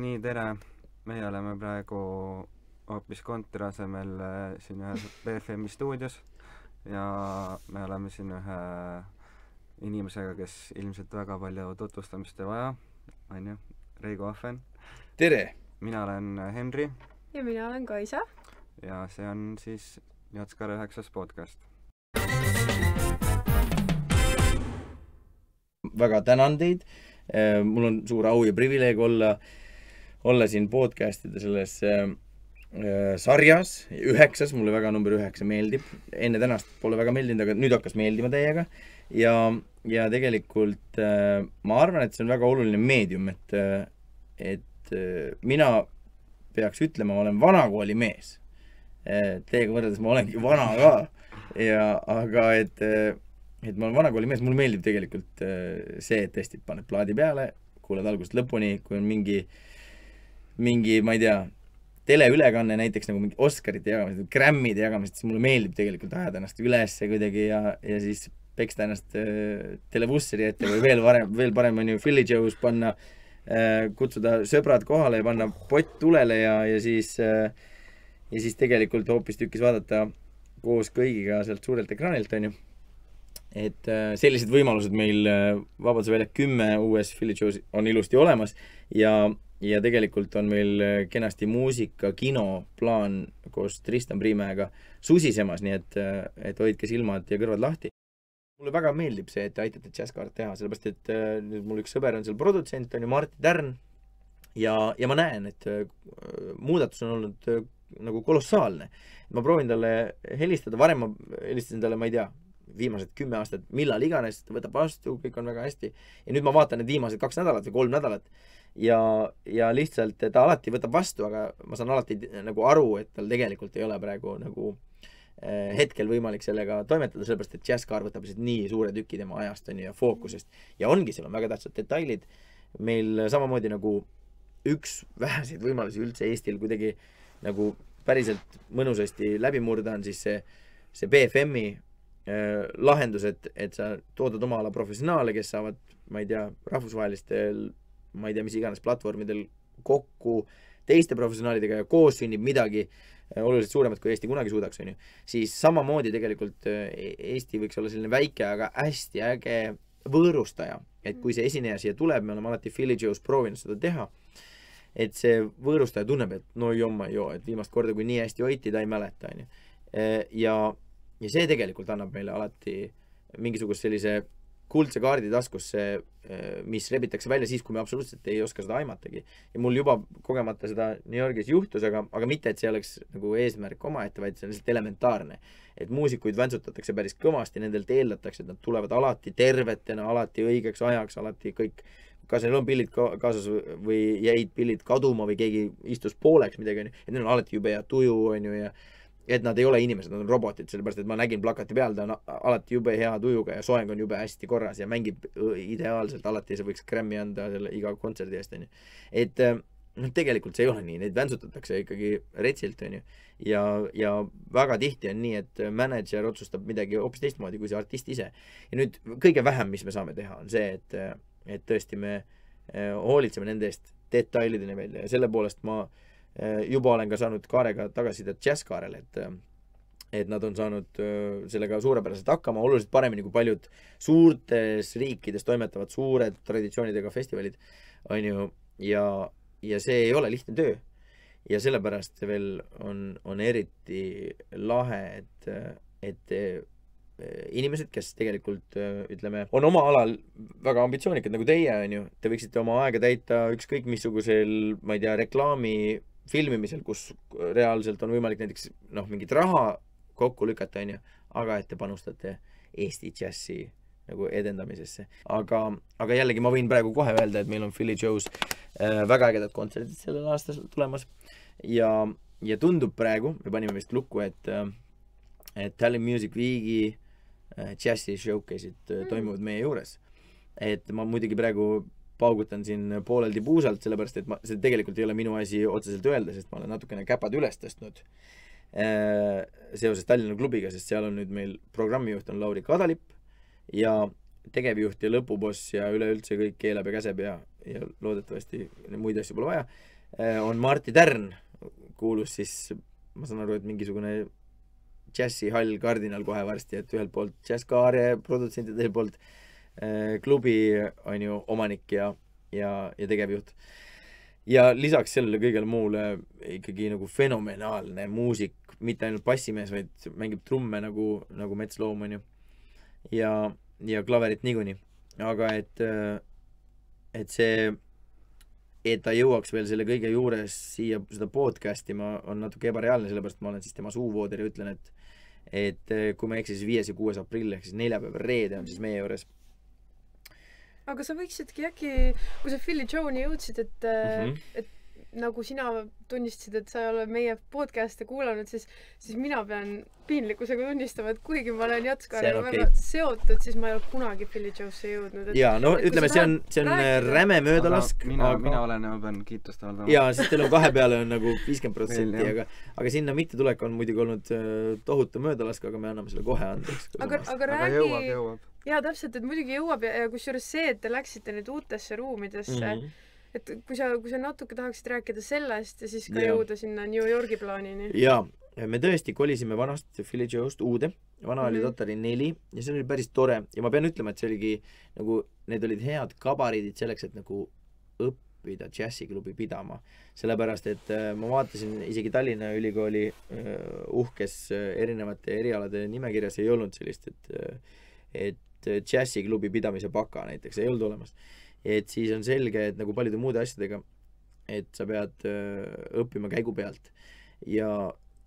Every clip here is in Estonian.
nii, tere! meie oleme praegu hoopis kontori asemel äh, siin ühes BFM-i stuudios ja me oleme siin ühe inimesega, kes ilmselt väga palju tutvustamist ei vaja, on ju, Reigo Ahven. tere! mina olen Henri ja mina olen Kaisa. ja see on siis Jotskar üheksas podcast. väga tänan teid, mul on suur au ja privileeg olla, olla siin podcast'ide selles äh, sarjas, üheksas, mulle väga number üheksa meeldib. enne tänast pole väga meeldinud, aga nüüd hakkas meeldima täiega. ja, ja tegelikult äh, ma arvan, et see on väga oluline meedium, et, et äh, mina peaks ütlema, ma olen vanakooli mees. Teiega võrreldes ma olengi vana ka ja, aga et, et ma olen vanakooli mees, mulle meeldib tegelikult see, et tõesti paned plaadi peale, kuulad algusest lõpuni, kui on mingi, mingi, ma ei tea, teleülekanne näiteks nagu mingi Oscarite jagamised, Grammide jagamised, siis mulle meeldib tegelikult ajada ennast üles kuidagi ja, ja siis peksta ennast äh, televusseri ette või veel varem, veel parem on ju Philly Joe's panna äh,, kutsuda sõbrad kohale ja panna pott tulele ja, ja siis äh, ja siis tegelikult hoopistükkis vaadata koos kõigiga sealt suurelt ekraanilt, on ju. et äh, sellised võimalused meil äh, Vabaduse väljak kümme uues Philly Show's on ilusti olemas ja, ja tegelikult on meil äh, kenasti muusika, kino plaan koos Tristan Priimäega susisemas, nii et, et hoidke silmad ja kõrvad lahti. mulle väga meeldib see, et te aitate Jazzkaart teha, sellepärast et nüüd mul üks sõber on seal produtsent, on ju, Martti Tärn, ja, ja ma näen, et muudatus on olnud nagu kolossaalne. ma proovin talle helistada, varem ma helistasin talle, ma ei tea, viimased kümme aastat, millal iganes, ta võtab vastu, kõik on väga hästi. ja nüüd ma vaatan need viimased kaks nädalat või kolm nädalat ja, ja lihtsalt ta alati võtab vastu, aga ma saan alati nagu aru, et tal tegelikult ei ole praegu nagu eh, hetkel võimalik sellega toimetada, sellepärast et Jazzcar võtab lihtsalt nii suure tüki tema ajast, on ju, ja fookusest. ja ongi, seal on väga tähtsad detailid. meil samamoodi nagu üks väheseid võimalusi üldse Eestil kuidagi nagu päriselt mõnusasti läbi murda, on siis see, see BFM-i äh, lahendus, et, et sa toodad oma ala professionaale, kes saavad, ma ei tea, rahvusvahelistel, ma ei tea, mis iganes platvormidel kokku teiste professionaalidega ja koos sünnib midagi äh, oluliselt suuremat, kui Eesti kunagi suudaks, on ju. siis samamoodi tegelikult äh, Eesti võiks olla selline väike, aga hästi äge võõrustaja, et kui see esineja siia tuleb, me oleme alati Philly Joe's proovinud seda teha et see võõrustaja tunneb, et no jomma joo, et viimast korda, kui nii hästi hoiti, ta ei mäleta, onju. ja, ja see tegelikult annab meile alati mingisuguse sellise kuldse kaardi taskusse, mis rebitakse välja siis, kui me absoluutselt ei oska seda aimatagi. ja mul juba kogemata seda New Yorgis juhtus, aga, aga mitte, et see oleks nagu eesmärk omaette, vaid see on lihtsalt elementaarne. et muusikuid väntsutatakse päris kõvasti, nendelt eeldatakse, et nad tulevad alati tervetena, alati õigeks ajaks, alati kõik kas neil on pillid ka kaasas või jäid pillid kaduma või keegi istus pooleks midagi, onju, et neil on alati jube hea tuju, onju, ja et nad ei ole inimesed, nad on robotid, sellepärast et ma nägin plakati peal, ta on alati jube hea tujuga ja soeng on jube hästi korras ja mängib ideaalselt, alati see võiks Grammy anda selle iga kontserdi eest, onju. et noh, tegelikult see ei ole nii, neid väntsutatakse ikkagi retsilt, onju. ja, ja väga tihti on nii, et mänedžer otsustab midagi hoopis teistmoodi kui see artist ise. ja nüüd kõige vähem, mis me saame teha, on see, et et tõesti me eh, hoolitseme nende eest detailideni välja ja selle poolest ma eh, juba olen ka saanud Kaarega tagasisidet Jazzkaarele, et eh, et nad on saanud sellega suurepäraselt hakkama, oluliselt paremini kui paljud suurtes riikides toimetavad suured traditsioonidega festivalid, on ju, ja, ja see ei ole lihtne töö. ja sellepärast veel on, on eriti lahe, et, et Äh, inimesed, kes tegelikult äh, ütleme, on oma alal väga ambitsioonikad nagu teie, on ju, te võiksite oma aega täita ükskõik missugusel, ma ei tea, reklaami filmimisel, kus reaalselt on võimalik näiteks noh, mingit raha kokku lükata, on ju, aga et te panustate Eesti džässi nagu edendamisesse. aga, aga jällegi ma võin praegu kohe öelda, et meil on Philly Joe's äh, väga ägedad kontserdid sellel aastal tulemas ja, ja tundub praegu, me panime vist lukku, et äh, et Tallinn Music Weeki äh, džässi showcase'id äh, mm. toimuvad meie juures. et ma muidugi praegu paugutan siin pooleldi puusalt, sellepärast et ma, see tegelikult ei ole minu asi otseselt öelda, sest ma olen natukene käpad üles tõstnud äh, seoses Tallinna klubiga, sest seal on nüüd meil programmijuht on Lauri Kadalipp ja tegevjuht ja lõpuboss ja üleüldse kõik keelab ja käseb ja ja loodetavasti muid asju pole vaja äh,, on Martti Tärn, kuulus siis, ma saan aru, et mingisugune džässihall kardinal kohe varsti, et ühelt poolt džässkaare produtsent ja teiselt poolt äh, klubi on ju omanik ja, ja, ja tegevjuht. ja lisaks sellele kõigele muule ikkagi nagu fenomenaalne muusik, mitte ainult bassimees, vaid mängib trumme nagu, nagu metsloom on ju. ja, ja klaverit niikuinii. aga et, et see et ta jõuaks veel selle kõige juures siia seda podcast'i ma, on natuke ebareaalne, sellepärast ma olen siis tema suuvooder ja ütlen, et et eh, kui ma ei eksi, siis viies ja kuues aprill ehk siis neljapäev, reede on siis meie juures. Aga sa võiksidki äkki, kui sa Philly Jones'i jõudsid, et mm, -hmm. et nagu sina tunnistasid, et sa ei ole meie podcast'e kuulanud, siis, siis mina pean piinlikkusega tunnistama, et kuigi ma olen Jatskaariga okay. seotud, siis ma ei ole kunagi Philly Joe'sse jõudnud. jaa, no ütleme, see on, see on rääkida. räme möödalask. mina aga..., mina olen ja ma pean kiitust avaldama. jaa, sest teil on kahe peale on nagu viiskümmend protsenti, aga, aga sinna mittetulek on muidugi olnud äh, tohutu möödalask, aga me anname selle kohe andeks. aga, aga räägi. Jaa, täpselt, et muidugi jõuab ja, ja kusjuures see, et te läksite nüüd uutesse ruumidesse mm, -hmm et kui sa, kui sa natuke tahaksid rääkida sellest ja siis ka ja. jõuda sinna New Yorgi plaanini. jaa, me tõesti kolisime vanast Philly Joe'st uude, vana mm -hmm. oli mhm. Totari neli ja see oli päris tore ja ma pean ütlema, et see oligi nagu, need olid head gabariidid selleks, et nagu õppida džässiklubi pidama. sellepärast, et äh, ma vaatasin isegi Tallinna Ülikooli äh, uhkes äh, erinevate erialade nimekirjas ei olnud sellist, et et džässiklubi pidamise baka näiteks ei olnud olemas et siis on selge, et nagu paljude muude asjadega, et sa pead öö, õppima käigu pealt. ja,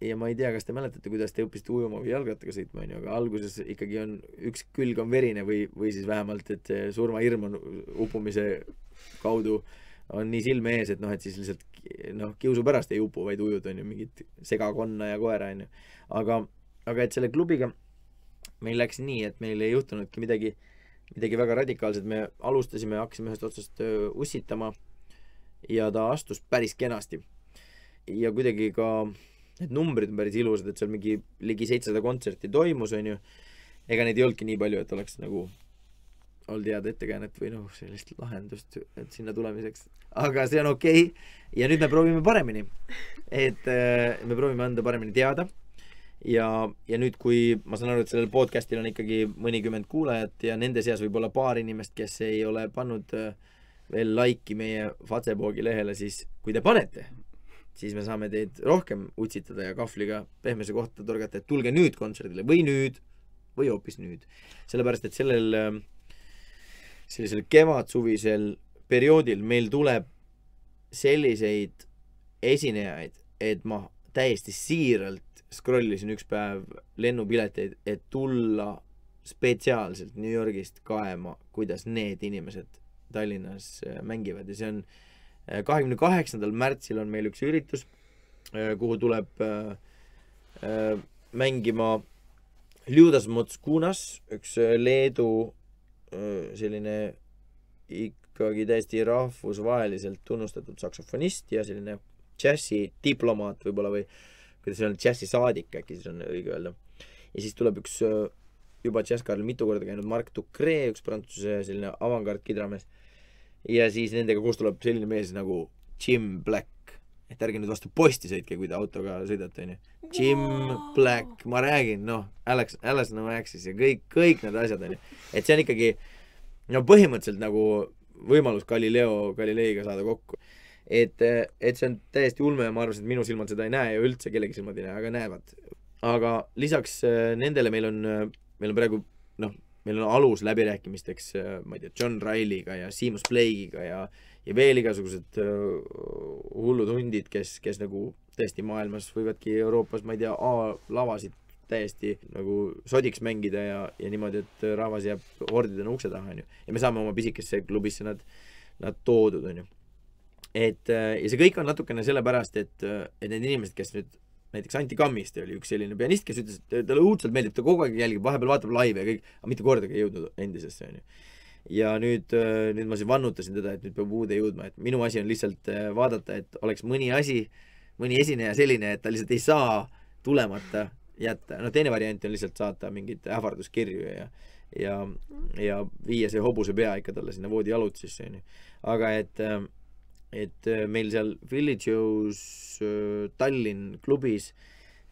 ja ma ei tea, kas te mäletate, kuidas te õppisite ujuma või jalgrattaga sõitma, onju, aga alguses ikkagi on, üks külg on verine või, või siis vähemalt, et surmahirm on uppumise kaudu on nii silme ees, et noh, et siis lihtsalt noh, kiusu pärast ei upu, vaid ujud, on ju, mingit segakonna ja koera, on ju. aga, aga et selle klubiga meil läks nii, et meil ei juhtunudki midagi äh, midagi väga radikaalset, me alustasime, hakkasime ühest otsast ussitama ja ta astus päris kenasti. ja kuidagi ka need numbrid on päris ilusad, et seal mingi ligi seitsesada kontserti toimus, on ju. ega neid ei olnudki nii palju, et oleks nagu olnud head ettekäänet või noh, sellist lahendust, et sinna tulemiseks. aga see on okei okay. ja nüüd me proovime paremini. et me proovime anda paremini teada ja, ja nüüd, kui ma saan aru, et sellel podcast'il on ikkagi mõnikümmend kuulajat ja nende seas võib olla paar inimest, kes ei ole pannud äh, veel like'i meie Fatsepoogi lehele, siis kui te panete, siis me saame teid rohkem utsitada ja kahvliga pehmese kohta torgata, et tulge nüüd kontserdile või nüüd või hoopis nüüd. sellepärast, et sellel äh, sellisel kevadsuvisel perioodil meil tuleb selliseid esinejaid, et ma täiesti siiralt scroll isin üks päev lennupileteid, et tulla spetsiaalselt New Yorgist kaema, kuidas need inimesed Tallinnas äh, mängivad. Ja see on äh, kahekümne kaheksandal märtsil on meil üks üritus, äh, kuhu tuleb mängima Liudas Motskunas, üks Leedu selline ikkagi täiesti rahvusvaheliselt tunnustatud saksofonist ja selline džässidiplomaat võib-olla või kuidas see on, džässisaadik äkki siis on õige öelda. ja siis tuleb üks äh, juba džässkaaril mitu korda käinud Mark Ducre, üks prantsuse selline avangard kidramees. ja siis nendega koos tuleb selline mees nagu Jim Black. et ärge nüüd vastu posti sõitke, kui te autoga sõidate, onju. Jim. Black, ma räägin, noh, Alex, Alice No Axis ja kõik, kõik need asjad, onju. et see on ikkagi no põhimõtteliselt nagu võimalus Galileo Galileiga saada kokku et, et see on täiesti ulme ja ma arvasin, et minu silmad seda ei näe ja üldse kellegi silmad ei näe, aga näevad. aga lisaks äh, nendele meil on, äh, meil on praegu noh, meil on alus läbirääkimisteks, äh, ma ei tea, John Riley'ga ja Seamus Blake'iga ja, ja veel igasugused hullud hundid, kes, kes nagu tõesti maailmas võivadki Euroopas, ma ei tea, A-lavasid täiesti nagu sodiks mängida ja, ja niimoodi, et rahvas jääb hordidena ukse taha, onju. ja me saame oma pisikesse klubisse nad, nad toodud, onju et äh, ja see kõik on natukene sellepärast, et, äh, et need inimesed, kes nüüd näiteks Anti Kammiste oli üks selline pianist, kes ütles, et talle õudselt meeldib, ta kogu aeg jälgib, vahepeal vaatab laive ja kõik, aga mitte kordagi ei jõudnud endisesse, onju. ja nüüd, äh, nüüd ma siis vannutasin teda, et nüüd peab uude jõudma, et minu asi on lihtsalt vaadata, et oleks mõni asi, mõni esineja selline, et ta lihtsalt ei saa tulemata jätta, no teine variant on lihtsalt saata mingeid ähvarduskirju ja ja, ja viia see hobuse pea ikka talle sinna voodi jalutusesse, onju. aga et äh, et äh, meil seal Village Joe's äh, Tallinn klubis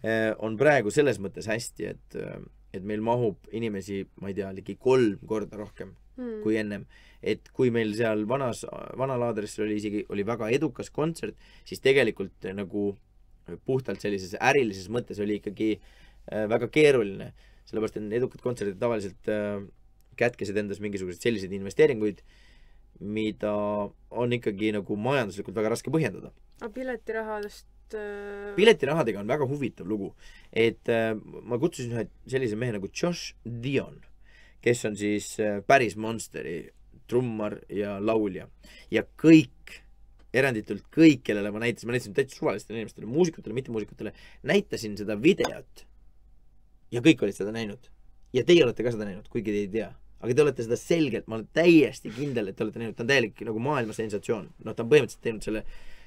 äh, on praegu selles mõttes hästi, et äh, et meil mahub inimesi, ma ei tea, ligi kolm korda rohkem Hmm. kui ennem. et kui meil seal vanas, vanal aadressil oli isegi, oli väga edukas kontsert, siis tegelikult äh, nagu puhtalt sellises ärilises mõttes oli ikkagi äh, väga keeruline, sellepärast et need edukad kontserdid tavaliselt äh, kätkesid endas mingisuguseid selliseid investeeringuid, mida on ikkagi nagu majanduslikult väga raske põhjendada. aga piletirahadest äh... piletirahadega on väga huvitav lugu, et äh, ma kutsusin ühe sellise mehe nagu Josh Dion, kes on siis äh, päris Monsteri trummar ja laulja ja kõik, eranditult kõik, kellele ma näitasin, ma näitasin täitsa suvalistele inimestele, muusikutele, mittemuusikutele, näitasin seda videot ja kõik olid seda näinud. ja teie olete ka seda näinud, kuigi te ei tea aga te olete seda selgelt, ma olen täiesti kindel, et te olete näinud, ta on täielik nagu maailma sensatsioon. noh, ta on põhimõtteliselt teinud selle,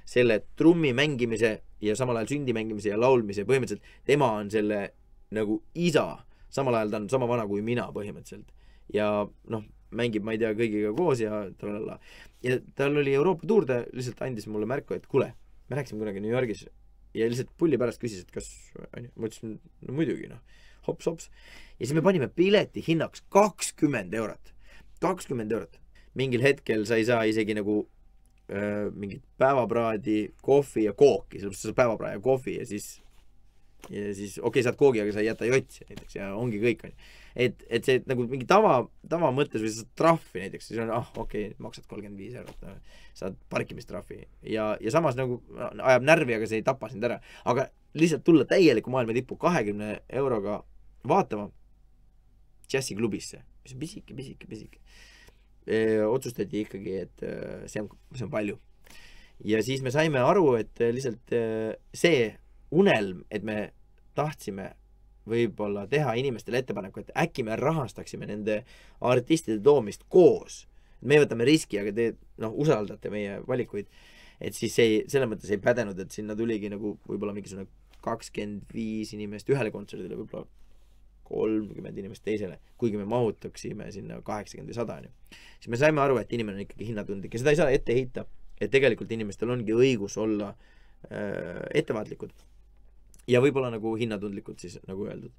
selle trummi mängimise ja samal ajal sündi mängimise ja laulmise, põhimõtteliselt tema on selle nagu isa, samal ajal ta on sama vana kui mina põhimõtteliselt. ja noh, mängib, ma ei tea, kõigiga koos ja tralala. ja tal oli Euroopa tuur, ta lihtsalt andis mulle märku, et kuule, me rääkisime kunagi New Yorgis ja lihtsalt pulli pärast küsis, et kas, onju, ma ütlesin, no muidugi noh, hops-hops ja siis me panime pileti hinnaks kakskümmend eurot. kakskümmend eurot. mingil hetkel sa ei saa isegi nagu öö, mingit päevapraadi, kohvi ja kooki, sellepärast sa saad päevaprae ja kohvi ja siis ja siis okei okay,, saad koogi, aga sa ei jäta jotsi näiteks ja ongi kõik onju. et, et see nagu mingi tava, tava mõttes või sa saad trahvi näiteks, siis on ah okei okay,, maksad kolmkümmend viis eurot, saad parkimistrahvi ja, ja samas nagu ajab närvi, aga see ei tapa sind ära. aga lihtsalt tulla täielikku maailma tippu kahekümne euroga vaatama džässiklubisse, mis on pisike, pisike, pisike. otsustati ikkagi, et see on, see on palju. ja siis me saime aru, et lihtsalt see unelm, et me tahtsime võib-olla teha inimestele ettepaneku, et äkki me rahastaksime nende artistide toomist koos. me võtame riski, aga te noh, usaldate meie valikuid. et siis see ei, selles mõttes ei pädenud, et sinna tuligi nagu võib-olla mingisugune kakskümmend viis inimest ühele kontserdile, võib-olla kolmkümmend inimest teisele, kuigi me mahutaksime sinna kaheksakümmend või sada onju. siis me saime aru, et inimene on ikkagi hinnatundlik ja seda ei saa ette heita, et tegelikult inimestel ongi õigus olla äh, ettevaatlikud ja võib-olla nagu hinnatundlikud siis nagu öeldud.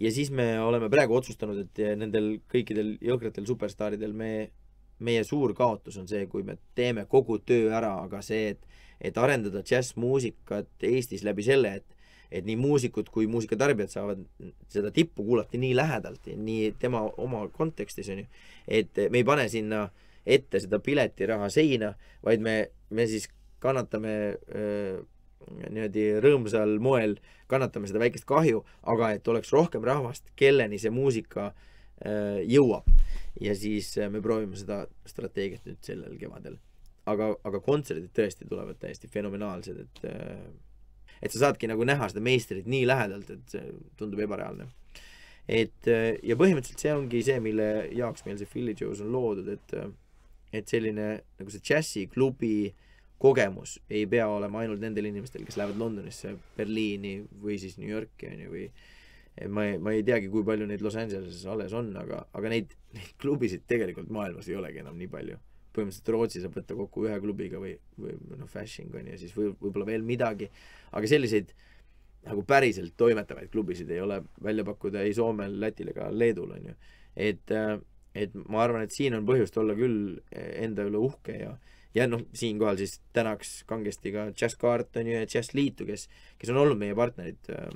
ja siis me oleme praegu otsustanud, et nendel kõikidel jõhkratel superstaaridel me, meie suur kaotus on see, kui me teeme kogu töö ära, aga see, et, et arendada džässmuusikat Eestis läbi selle, et et nii muusikud kui muusikatarbijad saavad seda tippu kuulata nii lähedalt nii tema oma kontekstis onju, et me ei pane sinna ette seda piletiraha seina, vaid me, me siis kannatame öö, niimoodi rõõmsal moel kannatame seda väikest kahju, aga et oleks rohkem rahvast, kelleni see muusika jõuab. ja siis me proovime seda strateegiat nüüd sellel kevadel. aga, aga kontserdid tõesti tulevad täiesti fenomenaalsed, et et sa saadki nagu näha seda meistrit nii lähedalt, et see tundub ebareaalne. et ja põhimõtteliselt see ongi see, mille jaoks meil see Philly Joe's on loodud, et et selline nagu see džässiklubi kogemus ei pea olema ainult nendel inimestel, kes lähevad Londonisse, Berliini või siis New Yorki on ju, või ma ei, ma ei teagi, kui palju neid Los Angeleses alles on, aga, aga neid, neid klubisid tegelikult maailmas ei olegi enam nii palju. Põhimõtteliselt Rootsi saab võtta kokku ühe klubiga või, või noh, Fashing on ju, siis või, võib-olla veel midagi, aga selliseid nagu päriselt toimetavaid klubisid ei ole välja pakkuda ei Soomel, Lätil ega Leedul, on ju. et, et ma arvan, et siin on põhjust olla küll enda üle uhke ja ja noh, siinkohal siis tänaks kangesti ka Jazz Cartoni ja Jazz Liitu, kes, kes on olnud meie partnerid äh,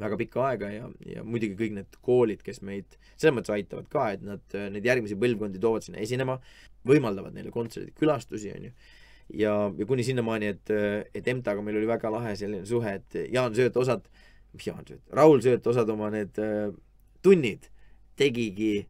väga pikka aega ja, ja muidugi kõik need koolid, kes meid selles mõttes aitavad ka, et nad, neid järgmisi põlvkondi toovad sinna esinema, võimaldavad neile kontserdid, külastusi, on ju. ja, ja kuni sinnamaani, et, et EMTA-ga meil oli väga lahe selline suhe, et Jaan Sööt osad, mis Jaan Sööt, Raul Sööt osad oma need äh, tunnid tegigi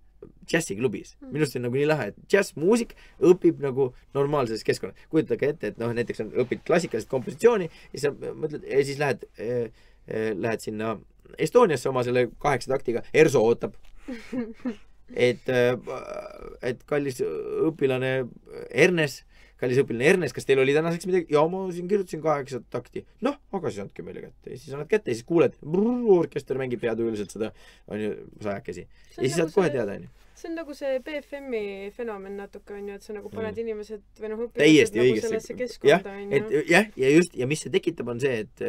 džässiklubis mm.. minu arust see on nagu nii lahe, et džässmuusik õpib nagu normaalses keskkonnas. kujutage ette, et noh, näiteks on, õpid klassikalist kompositsiooni ja sa mõtled ja siis lähed äh,, äh, lähed sinna Estoniasse oma selle kaheksa taktiga, ERSO ootab et äh,, et kallis õpilane Ernes, kallis õpilane Ernes, kas teil oli tänaseks midagi? jaa, ma siin kirjutasin kaheksa takti. noh, aga siis andke meile kätte ja siis annad kätte ja siis kuuled, orkester mängib heatujuliselt seda, onju, sajakesi. ja siis saad kohe teada, onju see on nagu see BFM-i fenomen natuke onju, et sa nagu paned Mm. inimesed või noh, täiesti nagu sellesse jah keskkonda, onju. jah, ja just, ja mis see tekitab, on see, et,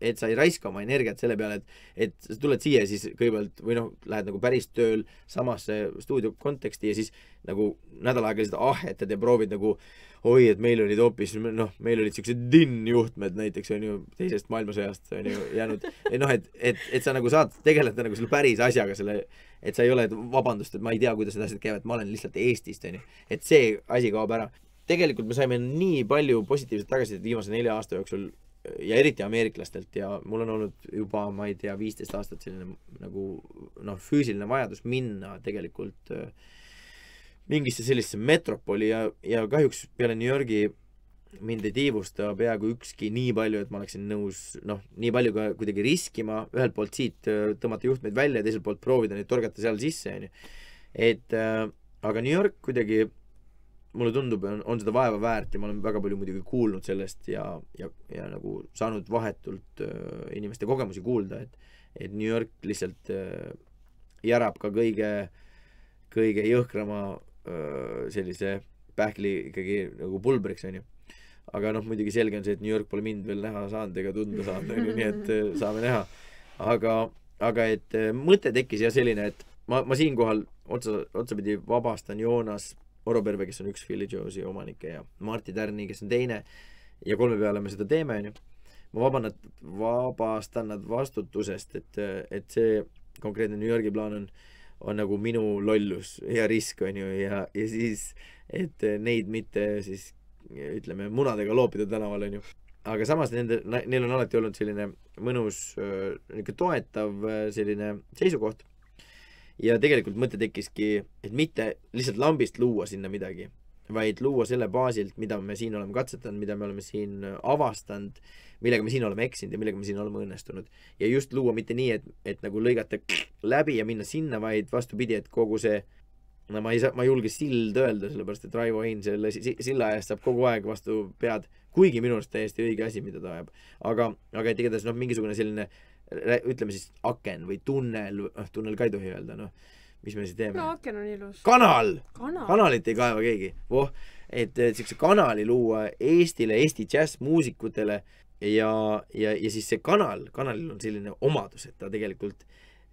et sa ei raiska oma energiat selle peale, et, et sa tuled siia siis kõigepealt või noh, lähed nagu päris tööl samasse stuudio konteksti ja siis nagu nädal aega lihtsalt ahetad ja proovid nagu oi, et meil olid hoopis noh, meil olid siuksed DIN-juhtmed näiteks onju, teisest maailmasõjast onju jäänud, noh, et, et, et sa nagu saad tegeleda nagu selle päris asjaga, selle, et sa ei ole, et vabandust, et ma ei tea, kuidas need asjad käivad, ma olen lihtsalt Eestist onju, et see asi kaob ära. Tegelikult me saime nii palju positiivset tagasisidet viimase nelja aasta jooksul ja eriti ameeriklastelt ja mul on olnud juba, ma ei tea, viisteist aastat selline nagu noh, füüsiline vajadus minna tegelikult äh, mingisse sellisesse metropoli ja, ja kahjuks peale New Yorgi mind ei tiivusta peaaegu ükski nii palju, et ma oleksin nõus noh, nii palju ka kuidagi riskima, ühelt poolt siit äh, tõmmata juhtmeid välja ja teiselt poolt proovida neid torgata seal sisse, onju. et äh, aga New York kuidagi mulle tundub, on, on seda vaeva väärt ja ma olen väga palju muidugi kuulnud sellest ja, ja, ja nagu saanud vahetult äh, inimeste kogemusi kuulda, et et New York lihtsalt äh, järab ka kõige, kõige jõhkrama äh, sellise pähkli ikkagi nagu pulbriks, onju. Aga noh, muidugi selge on see, et New York pole mind veel näha saanud ega tunda saanud, onju, nii et äh, saame näha. aga, aga et äh, mõte tekkis jah selline, et ma, ma siinkohal otsa, otsapidi vabastan Joonas Oroperve, kes on üks Philly Jones'i omanikke ja Martti Tärni, kes on teine ja kolme peale me seda teeme, onju. ma vaban nad, vabastan nad vastutusest, et, et see konkreetne New Yorgi plaan on, on nagu minu lollus ja risk, onju, ja, ja siis, et neid mitte siis ütleme, munadega loopida tänaval, onju. aga samas nende, neil on alati olnud selline mõnus äh, niisugune toetav äh, selline seisukoht ja tegelikult mõte tekkiski, et mitte lihtsalt lambist luua sinna midagi, vaid luua selle baasilt, mida me siin oleme katsetanud, mida me oleme siin avastanud, millega me siin oleme eksinud ja millega me siin oleme õnnestunud. ja just luua mitte nii, et, et nagu lõigata läbi ja minna sinna, vaid vastupidi, et kogu see no ma ei saa, ma ei julge sild öelda, sellepärast et Raivo Hein selle si- silla eest saab kogu aeg vastu pead, kuigi minu arust täiesti õige asi, mida ta ajab. aga, aga et igatahes noh, mingisugune selline ütleme siis aken või tunnel, noh tunnel ka ei tohi öelda, noh, mis me siis teeme no aken on ilus. kanal, kanal. kanalit ei kaeva keegi, voh, et siukse kanali luua Eestile, Eesti džässmuusikutele ja, ja, ja siis see kanal, kanalil on selline omadus, et ta tegelikult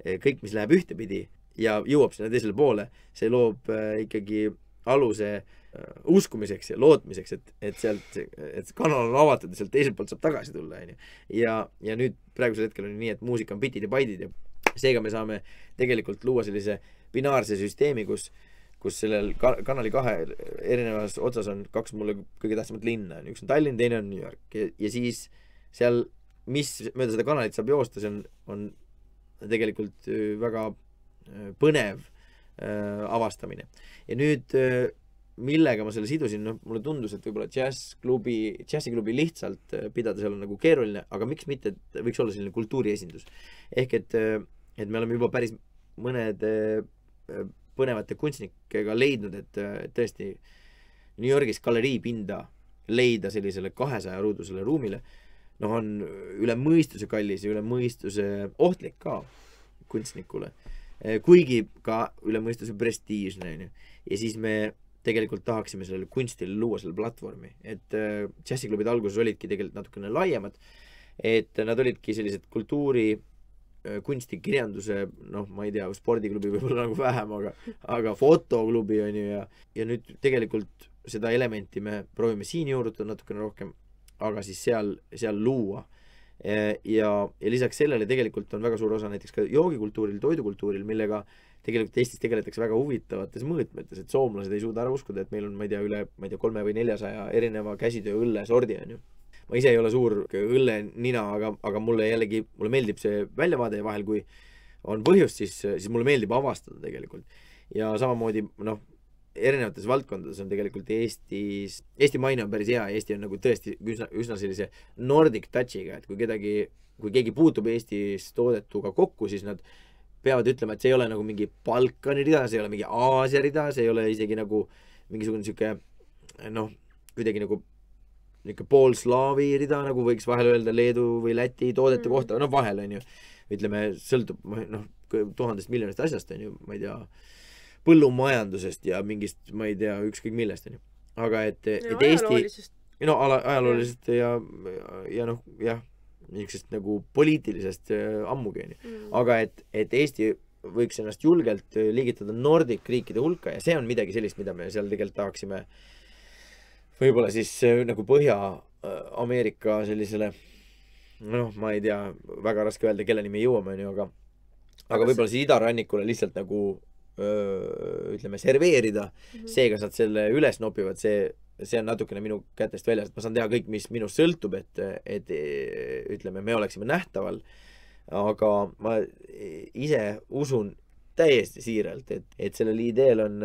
eh, kõik, mis läheb ühtepidi ja jõuab sinna teisele poole, see loob äh, ikkagi aluse äh, uskumiseks ja lootmiseks, et, et sealt, et see kanal on avatud ja sealt teiselt poolt saab tagasi tulla, onju. ja, ja nüüd praegusel hetkel on nii, et muusika on bitid ja baidid ja seega me saame tegelikult luua sellise binaarse süsteemi, kus kus sellel ka- kanali kahe erinevas otsas on kaks mulle kõige tähtsamat linna, on ju, üks on Tallinn, teine on New York ja, ja siis seal, mis mööda seda kanalit saab joosta, see on, on tegelikult öö, väga põnev öö, avastamine. ja nüüd, millega ma selle sidusin, noh, mulle tundus, et võib-olla džässklubi, džässiklubi lihtsalt öö, pidada seal on nagu keeruline, aga miks mitte, et võiks olla selline kultuuriesindus. ehk et, et me oleme juba päris mõned öö, põnevate kunstnikega leidnud, et äh, tõesti New Yorgis galeriipinda leida sellisele kahesaja ruudusele ruumile, noh, on üle mõistuse kallis ja üle mõistuse ohtlik ka kunstnikule. Kuigi ka üle mõistuse prestiižne, onju. ja siis me tegelikult tahaksime sellele kunstile luua selle platvormi, et äh, džässiklubid alguses olidki tegelikult natukene laiemad, et nad olidki sellised kultuuri äh, kunsti, kirjanduse, noh, ma ei tea, spordiklubi võib-olla nagu vähem, aga, aga fotoklubi on ju ja, ja nüüd tegelikult seda elementi me proovime siin juurutada natukene rohkem, aga siis seal, seal luua. ja, ja lisaks sellele tegelikult on väga suur osa näiteks ka joogikultuuril, toidukultuuril, millega tegelikult Eestis tegeletakse väga huvitavates mõõtmetes, et soomlased ei suuda ära uskuda, et meil on, ma ei tea, üle, ma ei tea, kolme või neljasaja erineva käsitöö õllesordi on ju ma ise ei ole suur õllenina, aga, aga mulle jällegi, mulle meeldib see väljavaade ja vahel, kui on põhjust, siis, siis mulle meeldib avastada tegelikult. ja samamoodi noh, erinevates valdkondades on tegelikult Eestis, Eesti maine on päris hea, Eesti on nagu tõesti üsna, üsna sellise Nordic touch'iga, et kui kedagi, kui keegi puutub Eestis toodetuga kokku, siis nad peavad ütlema, et see ei ole nagu mingi Balkani rida, see ei ole mingi Aasia rida, see ei ole isegi nagu mingisugune sihuke noh, kuidagi nagu niisugune poolslaavi rida, nagu võiks vahel öelda Leedu või Läti toodete Mm. kohta, no vahel on ju, ütleme, sõltub noh, tuhandest miljonist asjast on ju, ma ei tea, põllumajandusest ja mingist, ma ei tea, ükskõik millest onju. aga et, et Eesti, no ala, ajaloolisest ja, ja noh, jah, niisugusest nagu poliitilisest äh, ammugi onju. Mm. aga et, et Eesti võiks ennast julgelt äh, liigitada Nordic riikide hulka ja see on midagi sellist, mida me seal tegelikult tahaksime võib-olla siis äh, nagu Põhja-Ameerika sellisele noh, ma ei tea, väga raske öelda, kelleni me jõuame, onju, aga aga Aga võib-olla siis idarannikule lihtsalt nagu öö, ütleme, serveerida Mhm. see, kas nad selle üles nopivad, see, see on natukene minu kätest väljas, et ma saan teha kõik, mis minust sõltub, et, et eh, ütleme, me oleksime nähtaval. aga ma ise usun täiesti siiralt, et, et sellel ideel on,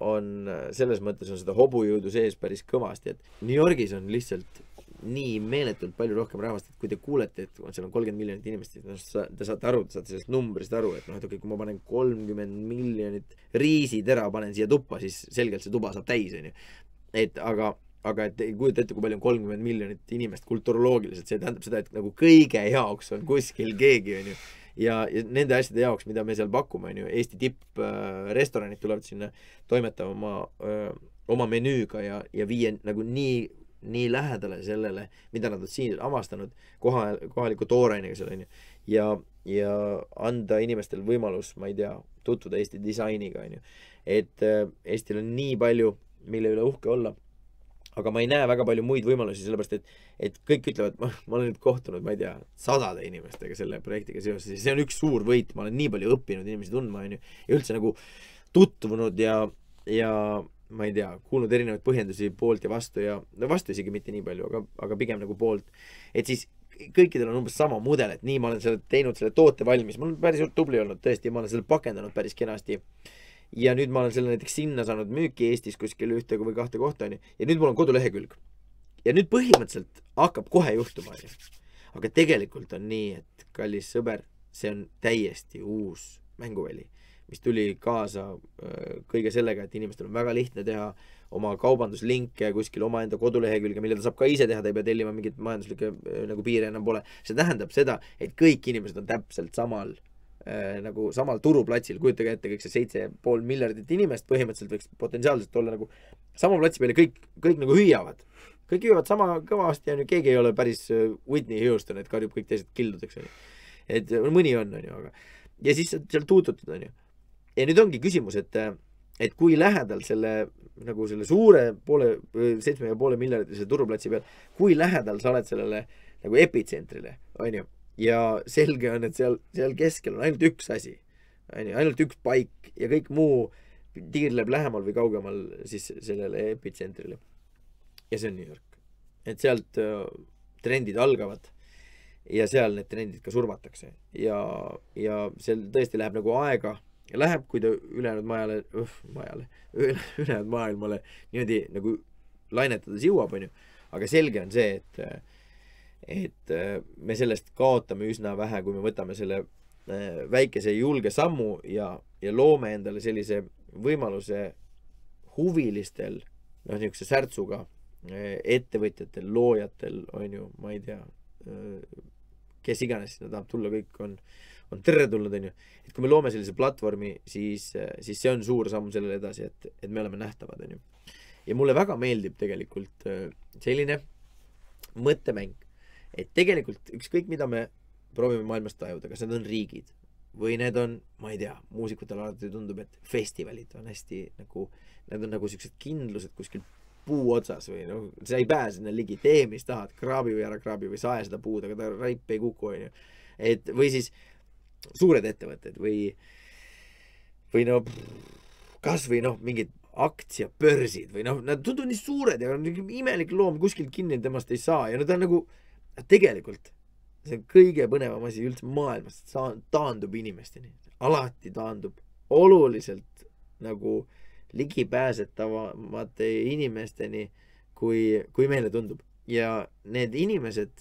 on selles mõttes on seda hobujõudu sees päris kõvasti, et New Yorgis on lihtsalt nii meeletult palju rohkem rahvast, et kui te kuulete, et seal on kolmkümmend miljonit inimest, siis noh, te saate aru, te saate sellest numbrist aru, et noh, et okei okay,, kui ma panen kolmkümmend miljonit riisitera panen siia tuppa, siis selgelt see tuba saab täis, onju. et aga, aga et ei kujuta ette, kui palju on kolmkümmend miljonit inimest kulturoloogiliselt, see tähendab seda, et nagu kõige jaoks on kuskil keegi, onju. ja, ja nende asjade jaoks, mida me seal pakume, onju, Eesti tipprestoranid tulevad sinna toimetama oma, oma menüüga ja, ja viia nagu nii nii lähedale sellele, mida nad on siin avastanud koha, kohaliku toorainega seal onju. ja, ja anda inimestele võimalus, ma ei tea, tutvuda Eesti disainiga onju. et äh, Eestil on nii palju, mille üle uhke olla. aga ma ei näe väga palju muid võimalusi, sellepärast et, et kõik ütlevad, ma, ma olen nüüd kohtunud, ma ei tea, sadade inimestega selle projektiga seoses ja see on üks suur võit, ma olen nii palju õppinud inimesi tundma onju. ja üldse nagu tutvunud ja, ja ma ei tea, kuulnud erinevaid põhjendusi poolt ja vastu ja no vastu isegi mitte nii palju, aga, aga pigem nagu poolt. et siis kõikidel on umbes sama mudel, et nii ma olen selle teinud selle toote valmis, ma olen päris tubli olnud tõesti, ma olen selle pakendanud päris kenasti. ja nüüd ma olen selle näiteks sinna saanud müüki Eestis kuskil ühte või kahte kohta onju ja nüüd mul on kodulehekülg. ja nüüd põhimõtteliselt hakkab kohe juhtuma onju. aga tegelikult on nii, et kallis sõber, see on täiesti uus mänguväli mis tuli kaasa äh, kõige sellega, et inimestel on väga lihtne teha oma kaubanduslinke kuskil omaenda kodulehekülge, mille ta saab ka ise teha, ta ei pea tellima mingeid majanduslikke äh, nagu piire enam pole. see tähendab seda, et kõik inimesed on täpselt samal äh, nagu samal turuplatsil, kujutage ette, kõik see seitse pool miljardit inimest põhimõtteliselt võiks potentsiaalselt olla nagu sama platsi peal ja kõik, kõik nagu hüüavad. kõik hüüavad sama kõvasti, onju, keegi ei ole päris äh, Whitney Houston, et karjub kõik teised kildudeks, onju. et mõni on, onju, aga ja siis sa seal tuututad, onju ja nüüd ongi küsimus, et, et kui lähedal selle nagu selle suure poole, seitsme ja poole miljardilise turuplatsi peal, kui lähedal sa oled sellele nagu epitsentrile, onju. ja selge on, et seal, seal keskel on ainult üks asi, onju, ainult üks paik ja kõik muu tiirleb lähemal või kaugemal siis sellele epitsentrile. ja see on New York. et sealt äh, trendid algavad ja seal need trendid ka surmatakse ja, ja seal tõesti läheb nagu aega ja läheb, kui ta ülejäänud majale, majale, ülejäänud maailmale niimoodi nagu lainetades jõuab, onju. aga selge on see, et, et me sellest kaotame üsna vähe, kui me võtame selle äh, väikese julge sammu ja, ja loome endale sellise võimaluse huvilistel, noh, niisuguse särtsuga äh, ettevõtjatel, loojatel, onju, ma ei tea, kes iganes sinna tahab tulla, kõik on on teretulnud, onju. et kui me loome sellise platvormi, siis, siis see on suur samm sellele edasi, et, et me oleme nähtavad, onju. ja mulle väga meeldib tegelikult äh, selline mõttemäng, et tegelikult ükskõik, mida me proovime maailmas tajuda, kas need on riigid või need on, ma ei tea, muusikutele alati tundub, et festivalid on hästi nagu, need on nagu siuksed kindlused kuskil puu otsas või noh, sa ei pääse sinna ligi, tee mis tahad, kraabi või ära kraabi või sae seda puud, aga ta raip ei kuku, onju. et või siis suured ettevõtted või, või no kasvõi noh, mingid aktsiabörsid või noh, nad tunduvad nii suured ja imelik loom kuskil kinni temast ei saa ja no ta on nagu tegelikult see on kõige põnevam asi üldse maailmas, taandub inimesteni, alati taandub oluliselt nagu ligipääsetavamate inimesteni, kui, kui meile tundub. Ja need inimesed,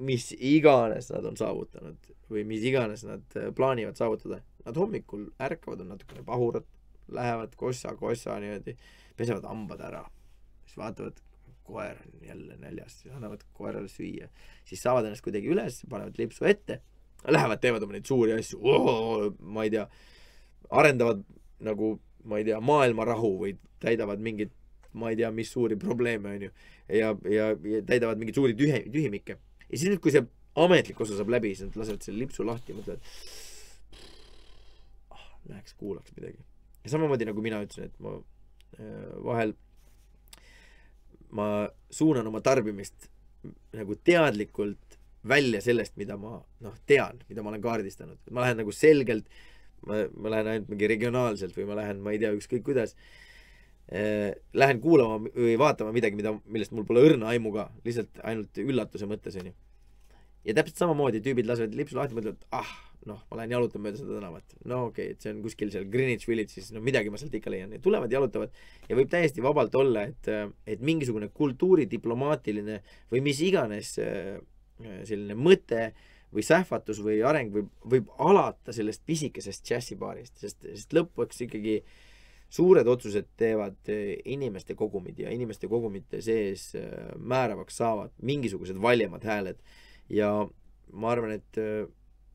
mis iganes nad on saavutanud või mis iganes nad äh, plaanivad saavutada, nad hommikul ärkavad, on natukene pahurad, lähevad kossa-kossa niimoodi, pesevad hambad ära, siis vaatavad, koer on jälle näljas, siis annavad koerale süüa, siis saavad ennast kuidagi üles, panevad lipsu ette, lähevad, teevad oma neid suuri asju, ma ei tea, arendavad nagu ma ei tea, maailmarahu või täidavad mingit, ma ei tea, mis suuri probleeme, onju. ja, ja, ja täidavad mingeid suuri tühi, tühimikke. ja siis nüüd, kui see ametlik osa saab läbi, siis nad lasevad selle lipsu lahti ja mõtlevad ah, läheks kuulaks midagi. ja samamoodi nagu mina ütlesin, et ma äh, vahel ma suunan oma tarbimist nagu teadlikult välja sellest, mida ma noh, tean, mida ma olen kaardistanud. ma lähen nagu selgelt ma, ma lähen ainult mingi regionaalselt või ma lähen, ma ei tea, ükskõik kuidas eh,. Lähen kuulama või vaatama midagi, mida, millest mul pole õrna aimu ka, lihtsalt ainult üllatuse mõttes, onju. Ja täpselt samamoodi tüübid lasevad lipsu lahti, mõtlevad, ah, noh, ma lähen jalutan mööda seda tänavat. no okei okay,, et see on kuskil seal Greenwich Village'is, no midagi ma sealt ikka leian. tulevad, jalutavad ja võib täiesti vabalt olla, et, et mingisugune kultuuridiplomaatiline või mis iganes eh, selline mõte äh, või sähvatus või areng võib, võib alata sellest pisikesest džässibaarist, sest, sest lõpuks ikkagi suured otsused teevad eh, inimeste kogumid ja inimeste kogumite sees eh, määravaks saavad mingisugused valjemad hääled. Ja ma arvan, et, eh,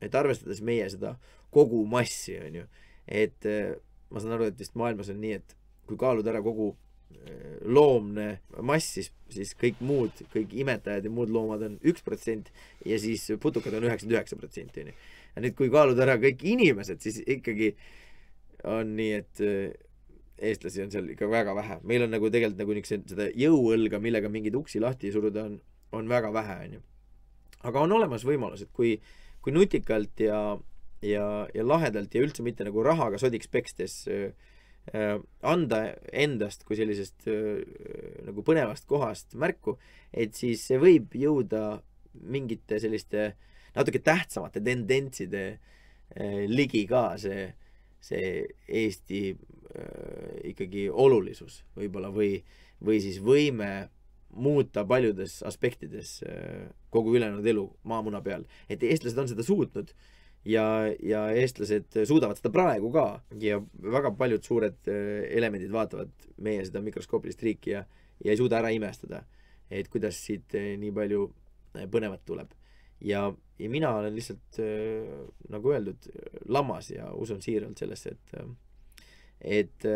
et arvestades meie seda kogumassi, on ju, et ma saan aru, et vist maailmas on nii, et kui kaalud ära kogu loomne mass, siis, siis kõik muud, kõik imetajad ja muud loomad on üks protsent ja siis putukad on üheksakümmend üheksa protsenti, onju. ja nüüd, kui kaalud ära kõik inimesed, siis ikkagi on nii, et äh, eestlasi on seal ikka väga vähe. meil on nagu tegelikult nagu niisugust seda jõuõlga, millega mingeid uksi lahti suruda, on, on väga vähe, onju. Aga on olemas võimalus, et kui, kui nutikalt ja, ja, ja lahedalt ja üldse mitte nagu rahaga sodiks pekstes äh, Äh, anda endast kui sellisest äh, nagu põnevast kohast märku, et siis see võib jõuda mingite selliste natuke tähtsamate tendentside ligi ka see, see Eesti ikkagi olulisus võib-olla või, või siis võime muuta paljudes aspektides kogu ülejäänud elu maamuna peal. et eestlased on seda suutnud ja, ja eestlased suudavad seda praegu ka ja väga paljud suured äh, elemendid vaatavad meie seda mikroskoopilist riiki ja, ja ei suuda ära imestada, et kuidas siit äh, nii palju äh, põnevat tuleb. ja, ja mina olen lihtsalt nagu öeldud, lammas ja usun siiralt sellesse, et, et,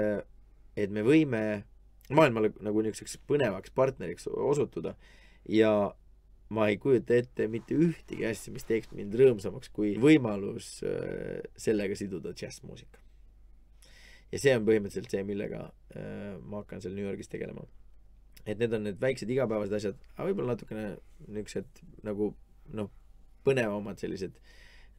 et me võime maailmale nagu niisuguseks põnevaks partneriks osutuda ja ma ei kujuta ette mitte ühtegi asja, mis teeks mind rõõmsamaks kui võimalus äh, sellega siduda džässmuusika. ja see on põhimõtteliselt see, millega äh, ma hakkan seal New Yorgis tegelema. et need on need väiksed igapäevased asjad, aga võib-olla natukene niisugused nagu noh, põnevamad sellised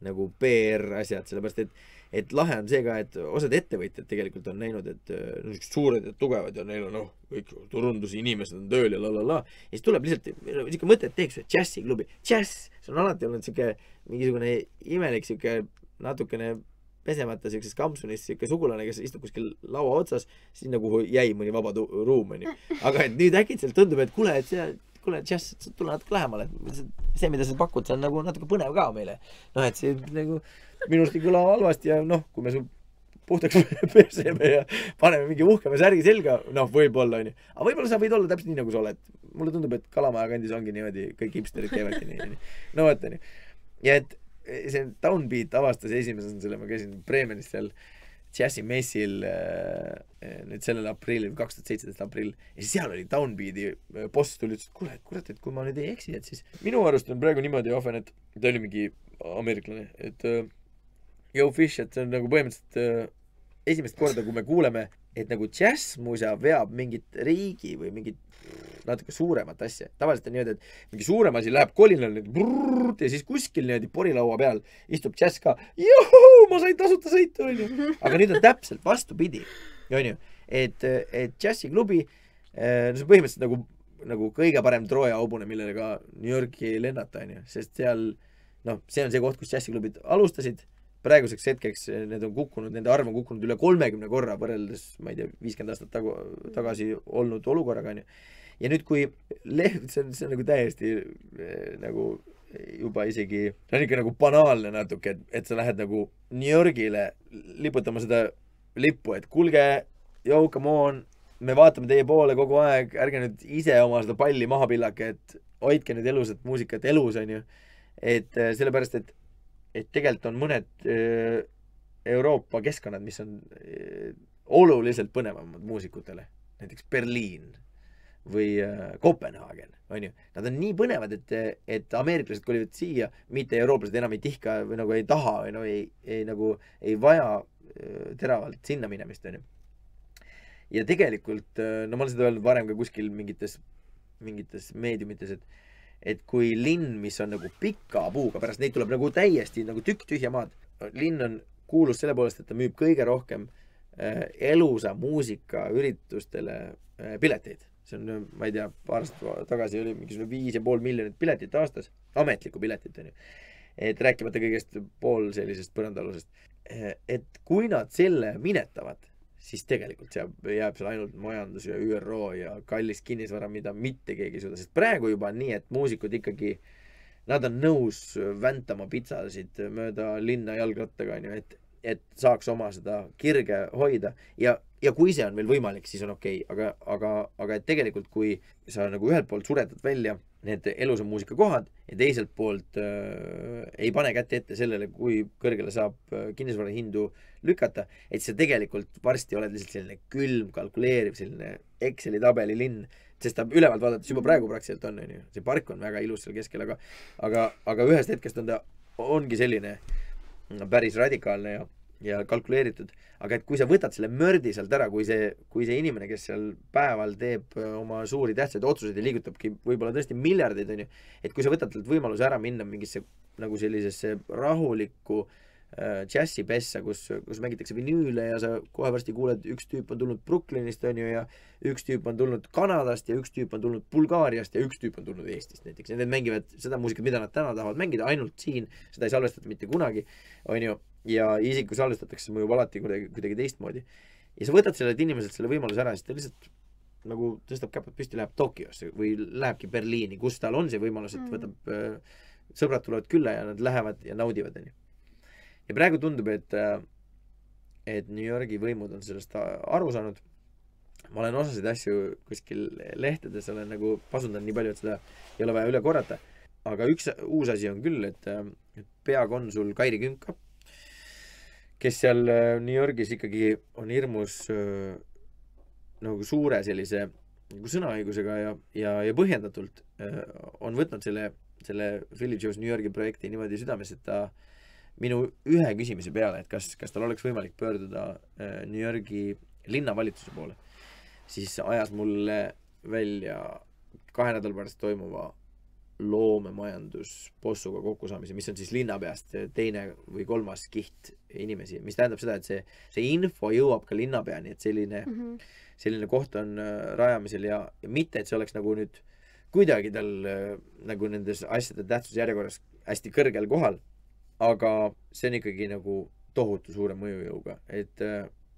nagu PR asjad, sellepärast et et lahe on see ka, et osad ettevõtjad tegelikult on näinud, et äh, niisugused suured ja tugevad ja neil on noh, kõik turundusinimesed on tööl ja la la la. ja siis tuleb lihtsalt niisugune mõte, et teeks ühe džässiklubi. džäss, see on alati olnud sihuke mingisugune imelik sihuke natukene pesemata siukses kampsunis siuke sugulane, kes istub kuskil laua otsas, sinna, kuhu jäi mõni vaba ruum, onju. aga et nüüd äkitselt tundub, et kuule, et see kuule, džäss, tule natuke lähemale, see, mida sa pakud, see on nagu natuke põnev ka meile. noh, et see nagu minu arust ei kõla halvasti ja noh, kui me su puhtaks peseme ja paneme mingi uhkema särgi selga, noh, võib-olla onju. aga võib-olla sa võid olla täpselt nii, nagu sa oled. mulle tundub, et Kalamaja kandis ongi niimoodi, kõik hipsterid käivadki nii, onju. no vot, onju. ja et see Downbeat avastas esimesena selle, ma käisin Bremenis seal džässimessil äh, nüüd sellel aprillil, kaks tuhat seitseteist aprill, ja siis seal oli Downbeati äh, boss tuli, ütles, et kuule, kurat, et kui ma nüüd ei eksi, et siis minu arust on praegu niimoodi, Ohven, et ta oli mingi ameeriklane, et Joe Fish, et see on nagu põhimõtteliselt esimest korda, kui me kuuleme, et nagu džässmuusa veab mingit riigi või mingit natuke suuremat asja. tavaliselt on niimoodi, et mingi suurem asi läheb kolinal ja siis kuskil niimoodi porilaua peal istub džäss ka. ma sain tasuta sõitu, onju. aga nüüd on täpselt vastupidi, onju. et, et džässiklubi, eh, no see on põhimõtteliselt nagu, nagu kõige parem Trooja hobune, millega New Yorki lennata, onju, sest seal noh, see on see koht, kus džässiklubid alustasid praeguseks hetkeks need on kukkunud, nende arv on kukkunud üle kolmekümne korra võrreldes, ma ei tea, viiskümmend aastat tagu, tagasi olnud olukorraga, onju. ja nüüd, kui leht, see on, see on nagu täiesti eh, nagu juba isegi, see on ikka nagu banaalne natuke, et, et sa lähed nagu New Yorgile liputama seda lippu, et kuulge, yo, come on, me vaatame teie poole kogu aeg, ärge nüüd ise oma seda palli maha pillake, et hoidke nüüd elusat muusikat elus, onju. et eh, sellepärast, et et tegelikult on mõned öö, Euroopa keskkonnad, mis on eh, oluliselt põnevamad muusikutele, näiteks Berliin või äh, Kopenhaagen, onju. Nad on nii põnevad, et, et ameeriklased kolivad siia, mitte eurooplased enam ei tihka või nagu ei taha või no ei, ei nagu ei vaja äh, teravalt sinna minemist, onju. ja tegelikult, no ma olen seda öelnud varem ka kuskil mingites, mingites meediumites, et et kui linn, mis on nagu pika puuga, pärast neid tuleb nagu täiesti nagu tükk tühja maad. linn on kuulus selle poolest, et ta müüb kõige rohkem äh, elusa muusika üritustele äh, pileteid. see on, ma ei tea, paar aastat tagasi oli mingisugune viis ja pool miljonit piletit aastas, ametlikku piletit onju. et rääkimata kõigest pool sellisest põrandaalusest. et kui nad selle minetavad, siis tegelikult jääb, jääb seal ainult majandus ja ÜRO ja kallis kinnisvara, mida mitte keegi ei suuda, sest praegu juba on nii, et muusikud ikkagi nad on nõus väntama pitsasid mööda linna jalgrattaga onju, et, et saaks oma seda kirge hoida ja, ja kui see on veel võimalik, siis on okei okay., aga, aga, aga et tegelikult, kui sa nagu ühelt poolt suretad välja need elusa muusika kohad ja teiselt poolt äh, ei pane kätt ette sellele, kui kõrgele saab äh, kinnisvara hindu lükata, et sa tegelikult varsti oled lihtsalt selline külm, kalkuleeriv, selline Exceli tabeli linn, sest ta ülevalt vaadates juba praegu praktiliselt on, onju. see park on väga ilus seal keskel, aga, aga, aga ühest hetkest on ta, ongi selline päris radikaalne ja, ja kalkuleeritud. aga et kui sa võtad selle mördi sealt ära, kui see, kui see inimene, kes seal päeval teeb öö, oma suuri tähtsaid otsuseid ja liigutabki võib-olla tõesti miljardeid, onju, et kui sa võtad talt võimaluse ära minna mingisse nagu sellisesse rahulikku äh, džässipessa, kus, kus mängitakse vinüüle ja sa kohe varsti kuuled, üks tüüp on tulnud Brooklynist, onju, ja üks tüüp on tulnud Kanadast ja üks tüüp on tulnud Bulgaariast ja üks tüüp on tulnud Eestist näiteks. Ja need mängivad seda muusikat, mida nad täna tahavad mängida ainult siin, seda ei salvestata mitte kunagi, onju, ja isegi kui salvestatakse, mõjub alati kuidagi, kuidagi teistmoodi. ja sa võtad sellelt inimeselt selle võimaluse ära, siis ta lihtsalt nagu tõstab käpad püsti, läheb Tokyosse või lähebki Berliini, kus tal on see võimalus, et Mm. võtab äh, sõbrad tulevad külla ja nad lähevad ja naudivad, onju. ja praegu tundub, et, et New Yorgi võimud on sellest aru saanud. ma olen osasid asju kuskil lehtedes olen nagu pasundanud nii palju, et seda ei ole vaja üle korrata. aga üks uus asi on küll, et äh, et peakonsul Kairi Künka, kes seal äh, New Yorgis ikkagi on hirmus äh, nagu suure sellise nagu sõnaõigusega ja, ja, ja põhjendatult äh, on võtnud selle, selle Philly Joe's New Yorgi projekti niimoodi südamesse, et ta minu ühe küsimuse peale, et kas, kas tal oleks võimalik pöörduda New Yorgi linnavalitsuse poole, siis ajas mulle välja kahe nädala pärast toimuva loomemajandusbossuga kokkusaamise, mis on siis linnapeast teine või kolmas kiht inimesi, mis tähendab seda, et see, see info jõuab ka linnapeani, et selline mm. -hmm. selline koht on äh, rajamisel ja, ja mitte, et see oleks nagu nüüd kuidagi tal äh, nagu nendes asjade tähtsuse järjekorras hästi kõrgel kohal, aga see on ikkagi nagu tohutu suure mõjujõuga, et,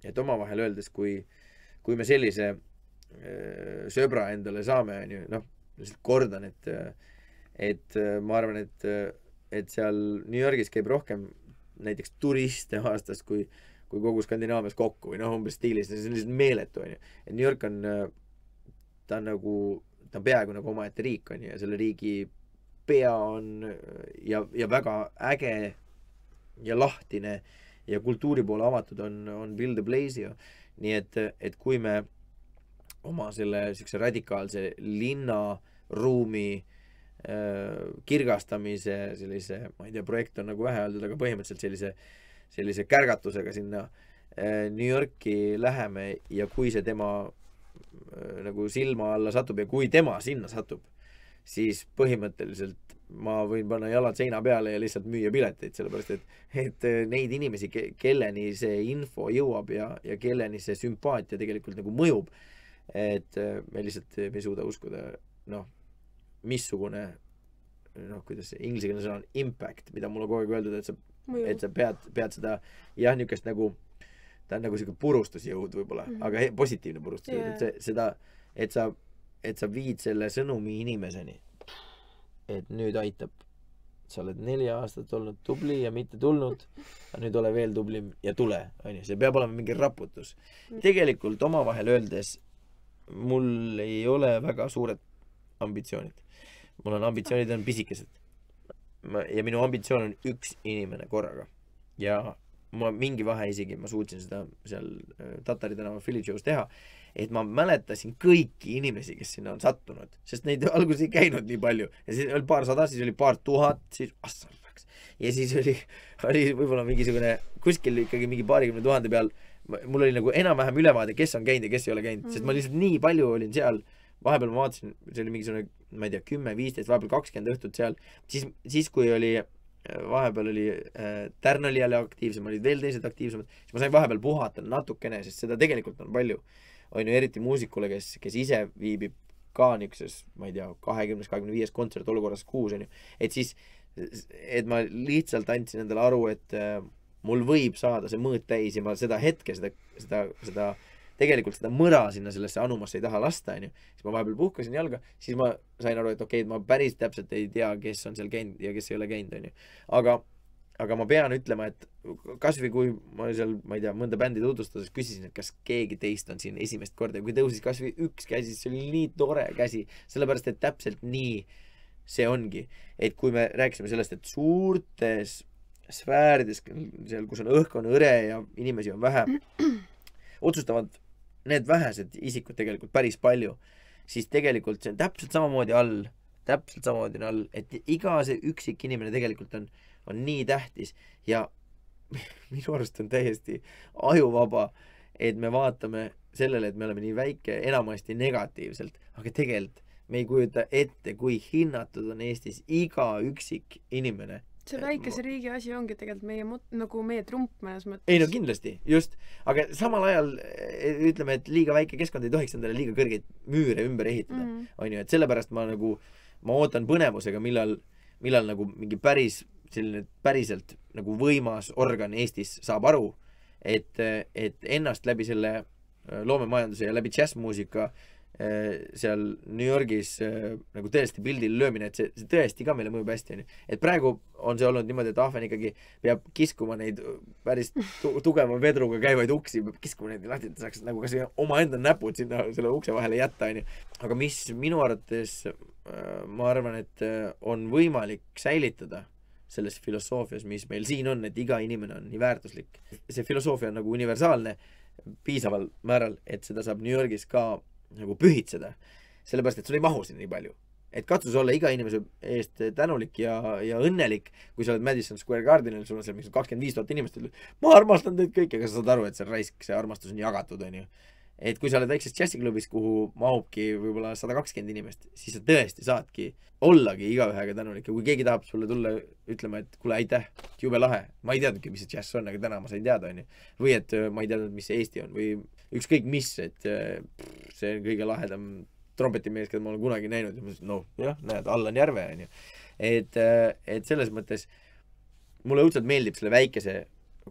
et omavahel öeldes, kui, kui me sellise äh, sõbra endale saame, onju, noh, lihtsalt kordan, et, et äh, ma arvan, et, et seal New Yorgis käib rohkem näiteks turiste aastas kui, kui kogu Skandinaavias kokku või noh, umbes stiilis, see on lihtsalt meeletu, onju. et New York on, ta on nagu, ta on peaaegu nagu omaette riik, onju, ja selle riigi pea on ja, ja väga äge ja lahtine ja kultuuri poole avatud on, on Bill de Blasio. nii et, et kui me oma selle siukse radikaalse linnaruumi äh, kirgastamise sellise, ma ei tea, projekt on nagu vähe öeldud, aga põhimõtteliselt sellise, sellise kärgatusega sinna äh, New Yorki läheme ja kui see tema äh, nagu silma alla satub ja kui tema sinna satub, siis põhimõtteliselt ma võin panna jalad seina peale ja lihtsalt müüa pileteid, sellepärast et, et äh, neid inimesi, kelleni see info jõuab ja, ja kelleni see sümpaatia tegelikult nagu mõjub, et äh, me lihtsalt ei suuda uskuda, noh, missugune noh, kuidas see inglisekeelne sõna on impact, mida mulle kogu aeg öeldud, et sa, et sa pead, pead seda jah, niisugust nagu ta on nagu siuke purustusjõud võib-olla mm. -hmm. aga he- positiivne purustusjõud yeah., et see, seda, et sa, et sa viid selle sõnumi inimeseni. et nüüd aitab, sa oled neli aastat olnud tubli ja mitte tulnud, nüüd ole veel tublim ja tule, onju, see peab olema mingi raputus. tegelikult omavahel öeldes mul ei ole väga suured ambitsioonid. Mul on ambitsioonid on pisikesed. ma ja minu ambitsioon on üks inimene korraga ja ma mingi vahe isegi, ma suutsin seda seal äh, Tatari tänava Philly show's teha, et ma mäletasin kõiki inimesi, kes sinna on sattunud, sest neid alguses ei käinud nii palju ja siis oli paarsada, siis oli paar tuhat, siis assar läks. ja siis oli, oli võib-olla mingisugune kuskil ikkagi mingi paarikümne tuhande peal, mul oli nagu enam-vähem ülevaade, kes on käinud ja kes ei ole käinud mm, -hmm. sest ma lihtsalt nii palju olin seal, vahepeal ma vaatasin, see oli mingisugune, ma ei tea, kümme, viisteist, vahepeal kakskümmend õhtut seal, siis, siis kui oli vahepeal oli äh, Tärn oli jälle aktiivsem, olid veel teised aktiivsemad, siis ma sain vahepeal puhata natukene, sest seda tegelikult on palju. on ju, eriti muusikule, kes, kes ise viibib ka niisuguses, ma ei tea, kahekümnes, kahekümne viies kontsertolukorras kuus, on ju, et siis, et ma lihtsalt andsin endale aru, et äh, mul võib saada see mõõt täis ja ma seda hetke, seda, seda, seda tegelikult seda mõra sinna sellesse anumasse ei taha lasta, onju. siis ma vahepeal puhkasin jalga, siis ma sain aru, et okei okay,, et ma päris täpselt ei tea, kes on seal käinud ja kes ei ole käinud, onju. aga, aga ma pean ütlema, et kasvõi kui ma seal, ma ei tea, mõnda bändi tutvustades küsisin, et kas keegi teist on siin esimest korda ja kui tõusis kasvõi üks käsi, siis see oli nii tore käsi, sellepärast et täpselt nii see ongi. et kui me rääkisime sellest, et suurtes sfäärides, seal, kus on õhk on hõre ja inimesi on vähe, otsustavad need vähesed isikud tegelikult päris palju, siis tegelikult see on täpselt samamoodi all, täpselt samamoodi on all, et iga see üksik inimene tegelikult on, on nii tähtis ja minu arust on täiesti ajuvaba, et me vaatame sellele, et me oleme nii väike, enamasti negatiivselt, aga tegelikult me ei kujuta ette, kui hinnatud on Eestis iga üksik inimene see väikese riigi asi ongi tegelikult meie mot-, nagu meie trump mõnes mõttes. ei no kindlasti, just. aga samal ajal eh, ütleme, et liiga väike keskkond ei tohiks endale liiga kõrgeid müüre ümber ehitada mm, -hmm. on ju, et sellepärast ma nagu, ma ootan põnevusega, millal, millal nagu mingi päris selline päriselt nagu võimas organ Eestis saab aru, et, et ennast läbi selle äh, loomemajanduse ja läbi džässmuusika Äh, seal New Yorgis äh, nagu tõesti pildile löömine, et see, see tõesti ka meile mõjub hästi, onju. et praegu on see olnud niimoodi, et Ahven ikkagi peab kiskuma neid päris tu tugeva vedruga käivaid uksi, peab kiskuma neid lahti, et ta saaks nagu kas omaenda näpud sinna selle ukse vahele jätta, onju. aga mis minu arvates, äh, ma arvan, et on võimalik säilitada selles filosoofias, mis meil siin on, et iga inimene on nii väärtuslik. see filosoofia on nagu universaalne piisaval määral, et seda saab New Yorgis ka nagu pühitseda. sellepärast, et sul ei mahu siin nii palju. et katsu olla iga inimese eest tänulik ja, ja õnnelik, kui sa oled Madison Square Gardenil, sul on seal mingi kakskümmend viis tuhat inimest, ma armastan teid kõiki, aga sa saad aru, et see raisk, see armastus on jagatud, onju et kui sa oled väikses džässiklubis, kuhu mahubki võib-olla sada kakskümmend inimest, siis sa tõesti saadki ollagi igaühega tänulik ja kui keegi tahab sulle tulla ütlema, et kuule, aitäh, jube lahe, ma ei teadnudki, mis see džäss on, aga täna ma sain teada, onju. või et ma ei teadnud, mis see Eesti on või ükskõik mis, et pff, see on kõige lahedam trompetimees, keda ma olen kunagi näinud ja ma mõtlesin, noh, jah, näed, Allan Järve, onju. et, et selles mõttes mulle õudselt meeldib selle väikese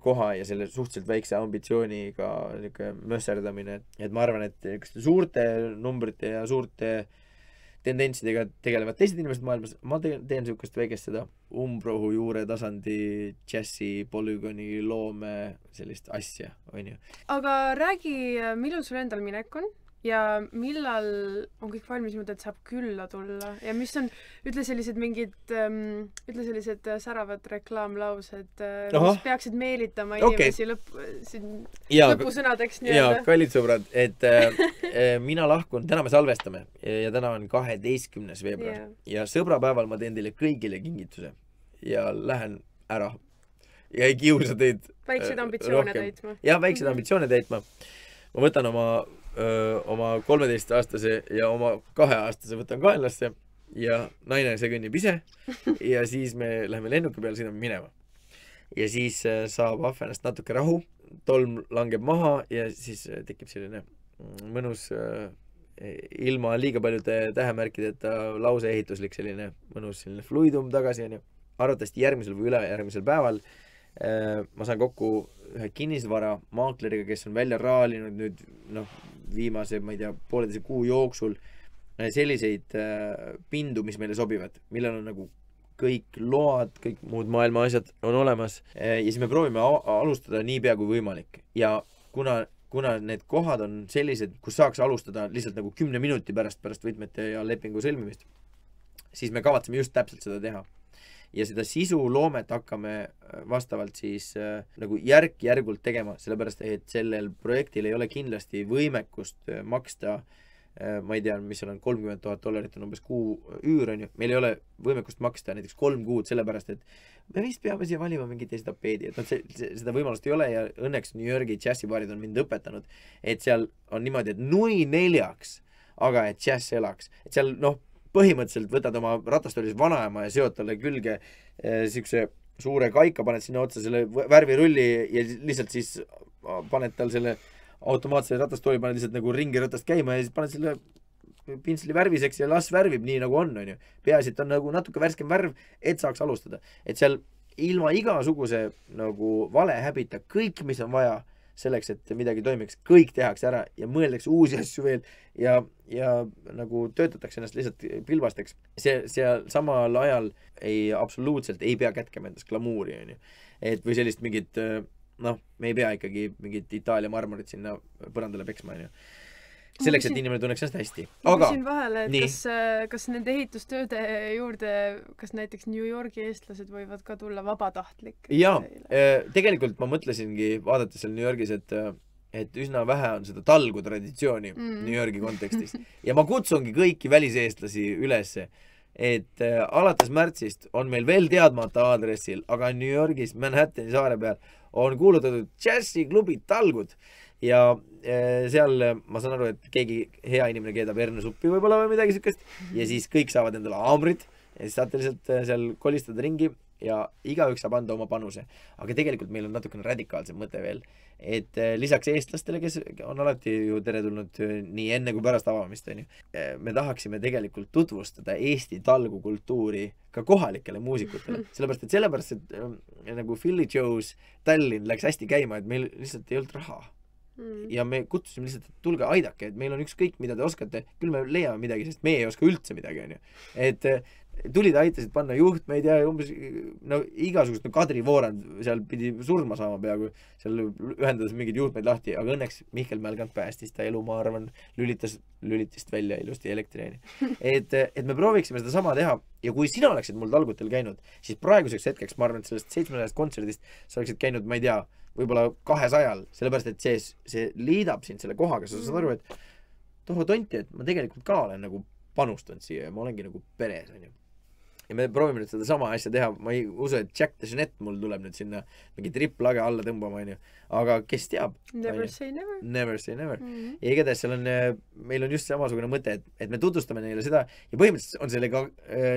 koha ja selle suhteliselt väikse ambitsiooniga niisugune mösserdamine, et ma arvan, et niisuguste suurte numbrite ja suurte tendentsidega tegelevad teised inimesed maailmas, ma teen, teen niisugust väikest seda umbrohu juure tasandi džässi, polügooni, loome, sellist asja, onju. aga räägi, millal sul endal minek on? Ja millal on kõik valmis niimoodi, et saab külla tulla ja mis on, ütle sellised mingid ähm,, ütle sellised äh, säravad reklaamlaused äh,, mis peaksid meelitama okay. inimesi lõpp, siin ja, lõpusõnadeks nii-öelda. kallid sõbrad, et äh, äh, mina lahkun, täna me salvestame ja, täna on kaheteistkümnes veebruar yeah. ja sõbrapäeval ma teen teile kõigile kingituse ja lähen ära ja ei kiusa teid väikseid ambitsioone rohkem. täitma. jah, väikseid ambitsioone täitma. ma võtan oma öö, oma kolmeteistaastase ja oma kaheaastase võtan kaenlasse ja naine, see kõnnib ise ja siis me läheme lennuki peale, sõidame minema. ja siis saab ahv ennast natuke rahu, tolm langeb maha ja siis tekib selline mm, mõnus ilma liiga paljude tähemärkideta lauseehituslik selline mõnus selline fluidum tagasi onju. arvatavasti järgmisel või ülejärgmisel päeval ma saan kokku ühe kinnisvaramakleriga, kes on välja raalinud nüüd noh, viimase, ma ei tea, pooleteise kuu jooksul äh, selliseid äh, pindu, mis meile sobivad, millel on nagu kõik load, kõik muud maailma asjad on olemas äh, ja siis me proovime alustada niipea kui võimalik ja kuna, kuna need kohad on sellised, kus saaks alustada lihtsalt nagu kümne minuti pärast, pärast võtmete ja lepingu sõlmimist, siis me kavatseme just täpselt seda teha. Ja seda sisuloomet hakkame äh, vastavalt siis äh, nagu järk-järgult tegema, sellepärast et sellel projektil ei ole kindlasti võimekust äh, maksta äh, ma ei tea, mis seal on, kolmkümmend tuhat dollarit on umbes kuu üür, on ju, meil ei ole võimekust maksta näiteks kolm kuud, sellepärast et me vist peame siia valima mingi teise tapeedi, et noh, see, see, seda võimalust ei ole ja õnneks New Yorgi džässibaarid on mind õpetanud, et seal on niimoodi, et nui neljaks, aga et džäss elaks, et seal noh, põhimõtteliselt võtad oma ratastoolis vanaema ja seod talle külge eh, siukse suure kaika, paned sinna otsa selle värvirulli ja lihtsalt siis paned tal selle automaatse ratastooli, paned lihtsalt nagu ringi ratast käima ja siis paned selle pintsli värviseks ja las värvib nii nagu on, onju. peaasi, et on nagu natuke värskem värv, et saaks alustada. et seal ilma igasuguse nagu valehäbita kõik, mis on vaja selleks, et midagi toimiks, kõik tehakse ära ja mõeldakse uusi asju veel ja, ja nagu töötatakse ennast lihtsalt pilbasteks. see, seal samal ajal ei, absoluutselt ei pea kätkema endas glamuuri, onju. et või sellist mingit noh, me ei pea ikkagi mingit Itaalia marmorit sinna põrandale peksma, onju. Selleks, et inimene tunneks ennast hästi. ma aga küsin vahele, et nii. kas, kas nende ehitustööde juurde, kas näiteks New Yorgi eestlased võivad ka tulla vabatahtlik? jaa, tegelikult ma mõtlesingi, vaadates seal New Yorgis, et et üsna vähe on seda talgu traditsiooni mm. New Yorgi kontekstis ja ma kutsungi kõiki väliseestlasi ülesse, et äh, alates märtsist on meil veel teadmata aadressil, aga New Yorgis Manhattani saare peal on kuulutatud džässiklubid Talgud ja äh, seal äh, ma saan aru, et keegi hea inimene keedab hernasuppi võib-olla või midagi siukest. Ja siis kõik saavad endale haamrid ja siis saate lihtsalt äh, seal kolistada ringi ja igaüks saab anda oma panuse. aga tegelikult meil on natukene radikaalsem mõte veel, et lisaks eestlastele, kes on alati ju teretulnud nii enne kui pärast avamist, onju, me tahaksime tegelikult tutvustada Eesti talgukultuuri ka kohalikele muusikutele, sellepärast et sellepärast, et nagu Philly Joe's Tallinn läks hästi käima, et meil lihtsalt ei olnud raha mm.. ja me kutsusime lihtsalt, et tulge aidake, et meil on ükskõik, mida te oskate, küll me leiame midagi, sest meie ei oska üldse midagi, onju. et eh, tulid, aitasid panna juhtmeid ja umbes no igasugust, no Kadri Voorand seal pidi surma saama peaaegu, seal ühendades mingeid juhtmeid lahti, aga õnneks Mihkel Mälgand päästis ta elu, ma arvan, lülitas lülitist välja ilusti elektri, onju. et, et me prooviksime sedasama teha ja kui sina oleksid mul talgutel käinud, siis praeguseks hetkeks ma arvan, et sellest seitsmesajast kontserdist sa oleksid käinud, ma ei tea, võib-olla kahesajal, sellepärast et see, see liidab sind selle kohaga, sa saad aru, et tohu tonti, et ma tegelikult ka olen nagu panustanud siia ja ma olengi nagu peres, onju. Ja me proovime nüüd sedasama asja teha, ma ei usu, et Jack the Jeanette mul tuleb nüüd sinna mingi triplage alla tõmbama, onju. aga kes teab, Never say never never say never. mm. -hmm. ja igatahes seal on, meil on just samasugune mõte, et, et me tutvustame neile seda ja põhimõtteliselt on see lega-,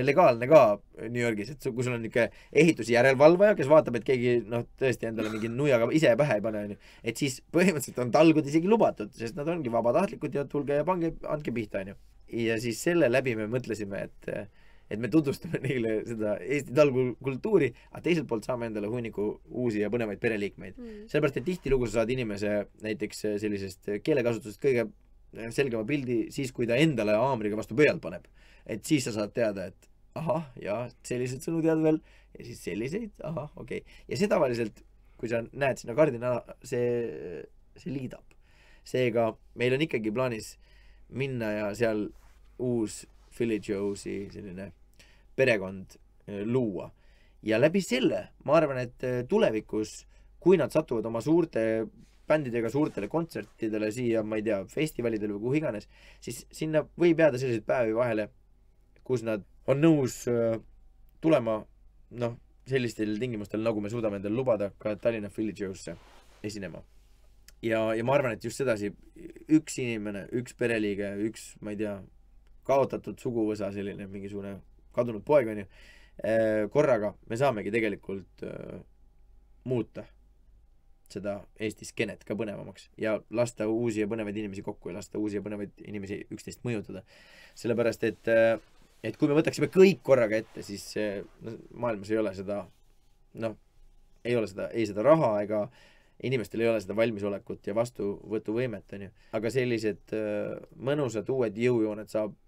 legaalne ka New Yorgis, et kui sul on niisugune ehitusjärelevalvaja, kes vaatab, et keegi noh, tõesti endale mingi nuiaga ise pähe ei pane, onju, et siis põhimõtteliselt on talgud isegi lubatud, sest nad ongi vabatahtlikud ja tulge ja pange, andke pihta, onju. ja siis selle läbi me mõtlesime, et et me tutvustame neile seda Eesti talgukultuuri, aga teiselt poolt saame endale hunniku uusi ja põnevaid pereliikmeid Mm. sellepärast, et tihtilugu sa saad inimese näiteks sellisest keelekasutusest kõige selgema pildi siis, kui ta endale haamriga vastu pead paneb. et siis sa saad teada, et ahah, jaa, selliseid sõnu tead veel ja siis selliseid, ahah, okei okay.. ja see tavaliselt, kui sa näed sinna kardina, see, see liidab. seega meil on ikkagi plaanis minna ja seal uus Philly Joe'si selline perekond eh, luua ja läbi selle ma arvan, et eh, tulevikus, kui nad satuvad oma suurte bändidega suurtele kontsertidele siia, ma ei tea, festivalidele või kuhu iganes, siis sinna võib jääda selliseid päevi vahele, kus nad on nõus äh, tulema noh, sellistel tingimustel, nagu me suudame endale lubada ka Tallinna Philly Joe'sse esinema. ja, ja ma arvan, et just sedasi üks inimene, üks pereliige, üks, ma ei tea, kaotatud suguvõsa, selline mingisugune kadunud poeg onju, korraga me saamegi tegelikult äh, muuta seda Eesti skeenet ka põnevamaks ja lasta uusi ja põnevaid inimesi kokku ja lasta uusi ja põnevaid inimesi üksteist mõjutada. sellepärast, et, et kui me võtaksime kõik korraga ette, siis no, maailmas ei ole seda, noh, ei ole seda, ei seda raha ega inimestel ei ole seda valmisolekut ja vastuvõtuvõimet, onju. aga sellised mõnusad uued jõujooned saab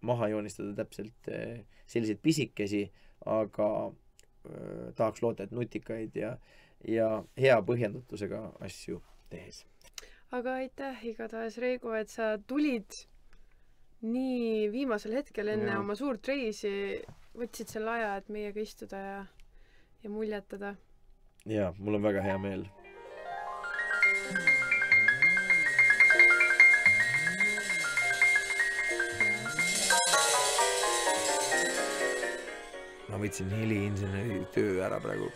maha joonistada täpselt äh, selliseid pisikesi, aga äh, tahaks loota, et nutikaid ja ja hea põhjendatusega asju tehes. aga aitäh igatahes, Reigo, et sa tulid nii viimasel hetkel enne Jaa. oma suurt reisi võtsid selle aja, et meiega istuda ja, ja muljetada. jaa, mul on väga hea meel. Ma võtsin heliinseneri töö ära praegu.